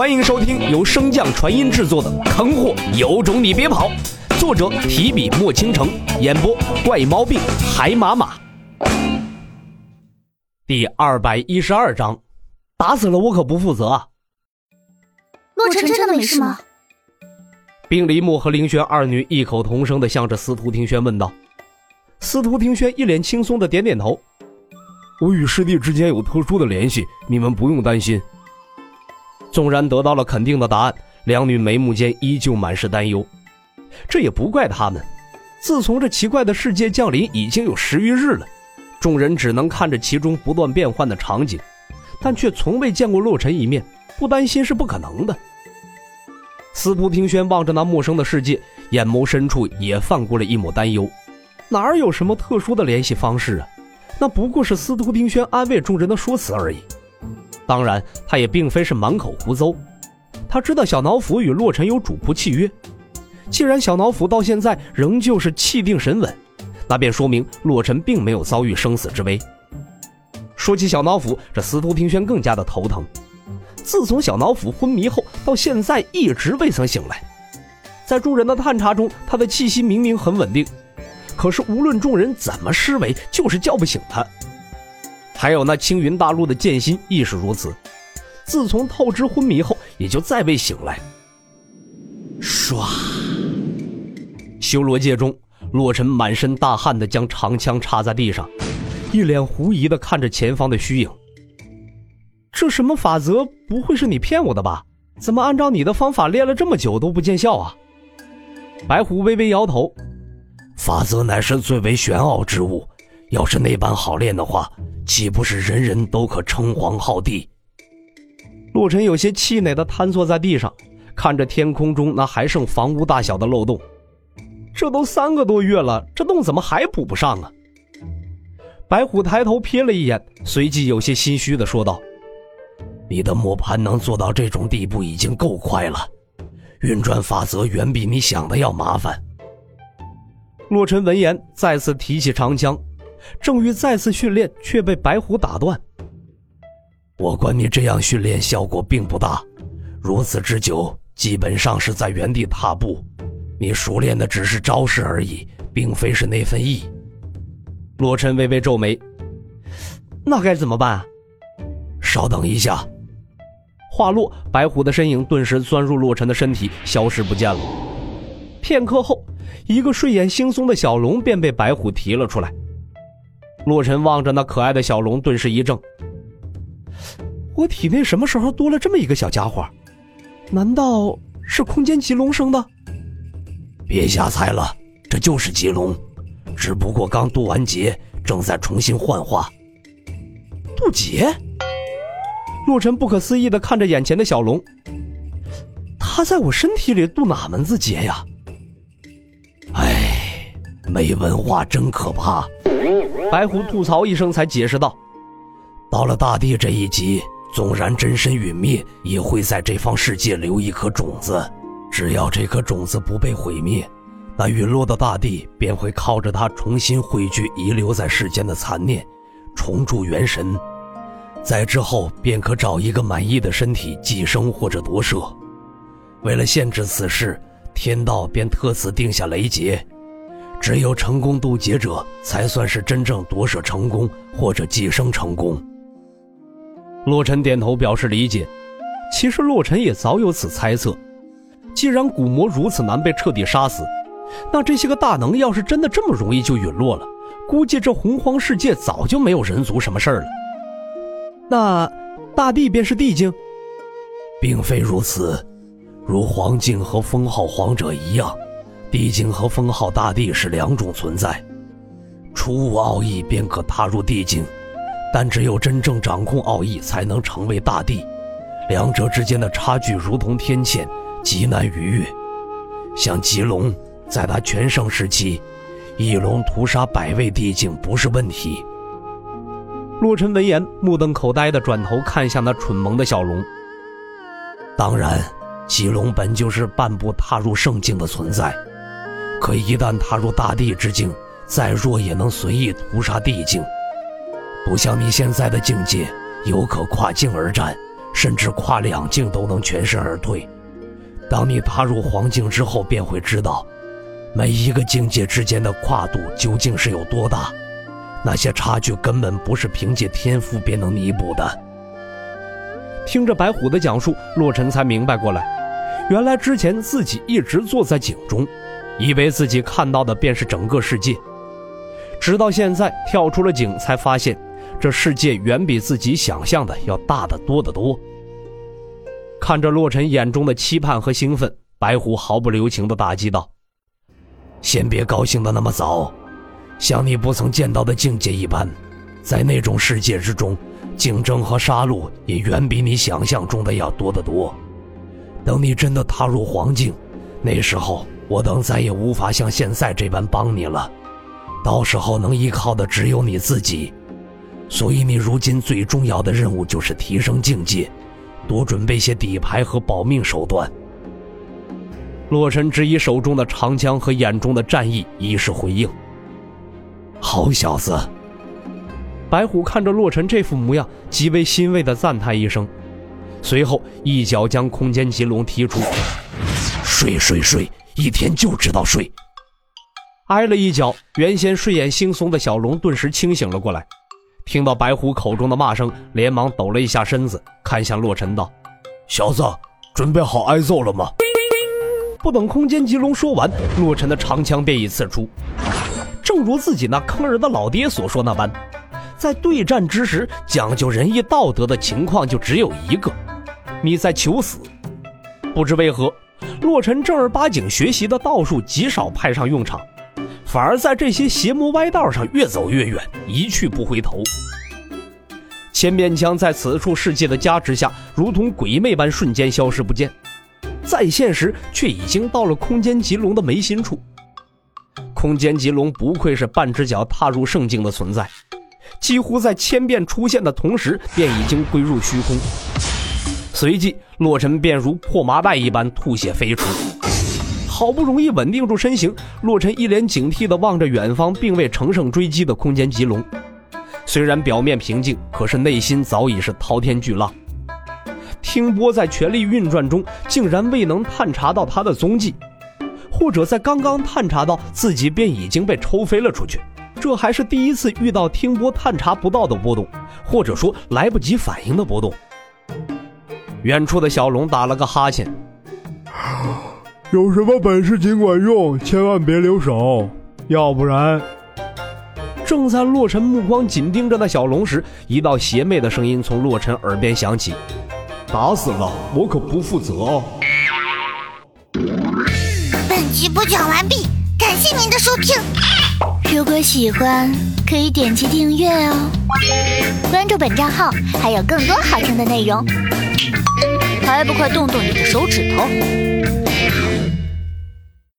欢迎收听由升降传音制作的《坑货有种你别跑》，作者提笔墨倾城，演播怪毛病海马马。第二百一十二章，打死了我可不负责啊。洛尘真的没事吗？冰璃木和凌轩二女异口同声的向着司徒庭轩问道。司徒庭轩一脸轻松的点点头：“我与师弟之间有特殊的联系，你们不用担心。”纵然得到了肯定的答案，两女眉目间依旧满是担忧。这也不怪他们，自从这奇怪的世界降临已经有十余日了，众人只能看着其中不断变换的场景，但却从未见过洛尘一面，不担心是不可能的。司徒庭轩望着那陌生的世界，眼眸深处也泛过了一抹担忧。哪有什么特殊的联系方式啊？那不过是司徒庭轩安慰众人的说辞而已。当然，他也并非是满口胡诌。他知道小脑斧与洛尘有主仆契约，既然小脑斧到现在仍旧是气定神稳，那便说明洛尘并没有遭遇生死之危。说起小脑斧，这司徒平轩更加的头疼。自从小脑斧昏迷后，到现在一直未曾醒来。在众人的探查中，他的气息明明很稳定，可是无论众人怎么施为，就是叫不醒他。还有那青云大陆的剑心亦是如此，自从透支昏迷后，也就再未醒来。唰！修罗界中，洛尘满身大汗的将长枪插在地上，一脸狐疑的看着前方的虚影。这什么法则？不会是你骗我的吧？怎么按照你的方法练了这么久都不见效啊？白虎微微摇头，法则乃是最为玄奥之物，要是那般好练的话。岂不是人人都可称皇号帝？洛尘有些气馁的瘫坐在地上，看着天空中那还剩房屋大小的漏洞。这都三个多月了，这洞怎么还补不上啊？白虎抬头瞥了一眼，随即有些心虚的说道：“你的磨盘能做到这种地步已经够快了，运转法则远比你想的要麻烦。”洛尘闻言，再次提起长枪。正欲再次训练，却被白虎打断。我管你这样训练效果并不大，如此之久，基本上是在原地踏步。你熟练的只是招式而已，并非是那份意。洛尘微微皱眉，那该怎么办？稍等一下。话落，白虎的身影顿时钻入洛尘的身体，消失不见了。片刻后，一个睡眼惺忪的小龙便被白虎提了出来。洛尘望着那可爱的小龙，顿时一怔。我体内什么时候多了这么一个小家伙？难道是空间棘龙生的？别瞎猜了，这就是棘龙，只不过刚渡完劫，正在重新幻化。渡劫？洛尘不可思议的看着眼前的小龙，他在我身体里渡哪门子劫呀？没文化真可怕。白虎吐槽一声，才解释道：“到了大地这一级，纵然真身陨灭，也会在这方世界留一颗种子。只要这颗种子不被毁灭，那陨落的大地便会靠着它重新汇聚遗留在世间的残念，重铸元神。在之后，便可找一个满意的身体寄生或者夺舍。为了限制此事，天道便特此定下雷劫。”只有成功渡劫者，才算是真正夺舍成功或者寄生成功。洛尘点头表示理解。其实洛尘也早有此猜测。既然古魔如此难被彻底杀死，那这些个大能要是真的这么容易就陨落了，估计这洪荒世界早就没有人族什么事儿了。那大地便是地境，并非如此。如黄境和封号皇者一样。帝境和封号大帝是两种存在，初悟奥义便可踏入帝境，但只有真正掌控奥义才能成为大帝，两者之间的差距如同天堑，极难逾越。像棘龙，在他全盛时期，一龙屠杀百位帝境不是问题。洛尘闻言，目瞪口呆地转头看向那蠢萌的小龙。当然，棘龙本就是半步踏入圣境的存在。可一旦踏入大地之境，再弱也能随意屠杀地境，不像你现在的境界，有可跨境而战，甚至跨两境都能全身而退。当你踏入黄境之后，便会知道，每一个境界之间的跨度究竟是有多大。那些差距根本不是凭借天赋便能弥补的。听着白虎的讲述，洛尘才明白过来，原来之前自己一直坐在井中，以为自己看到的便是整个世界，直到现在跳出了井，才发现这世界远比自己想象的要大得多得多。看着洛尘眼中的期盼和兴奋，白虎毫不留情地打击道：“先别高兴得那么早。”像你不曾见到的境界一般，在那种世界之中，竞争和杀戮也远比你想象中的要多得多。等你真的踏入黄境，那时候我等再也无法像现在这般帮你了。到时候能依靠的只有你自己。所以你如今最重要的任务就是提升境界，多准备些底牌和保命手段。洛尘只以手中的长枪和眼中的战意，以示回应。好小子！白虎看着洛尘这副模样，极为欣慰的赞叹一声，随后一脚将空间棘龙踢出。睡睡睡，一天就知道睡。挨了一脚，原先睡眼惺忪的小龙顿时清醒了过来，听到白虎口中的骂声，连忙抖了一下身子，看向洛尘道：“小子，准备好挨揍了吗？”不等空间棘龙说完，洛尘的长枪便已刺出。正如自己那坑人的老爹所说那般，在对战之时，讲究仁义道德的情况就只有一个，你在求死。不知为何，洛尘正儿八经学习的道术极少派上用场，反而在这些邪魔歪道上越走越远，一去不回头。千面枪在此处世界的加持下，如同鬼魅般瞬间消失不见，在现实却已经到了空间棘龙的眉心处。空间棘龙不愧是半只脚踏入圣境的存在，几乎在千变出现的同时，便已经归入虚空。随即，洛尘便如破麻袋一般吐血飞出。好不容易稳定住身形，洛尘一脸警惕地望着远方并未乘胜追击的空间棘龙。虽然表面平静，可是内心早已是滔天巨浪。听波在全力运转中，竟然未能探查到他的踪迹。或者在刚刚探查到自己便已经被抽飞了出去，这还是第一次遇到听波探查不到的波动，或者说来不及反应的波动。远处的小龙打了个哈欠，有什么本事尽管用，千万别留手，要不然……正在洛尘目光紧盯着那小龙时，一道邪魅的声音从洛尘耳边响起：“打死了我可不负责哦。”集播讲完毕，感谢您的收听。如果喜欢，可以点击订阅哦，关注本账号还有更多好听的内容。还不快动动你的手指头！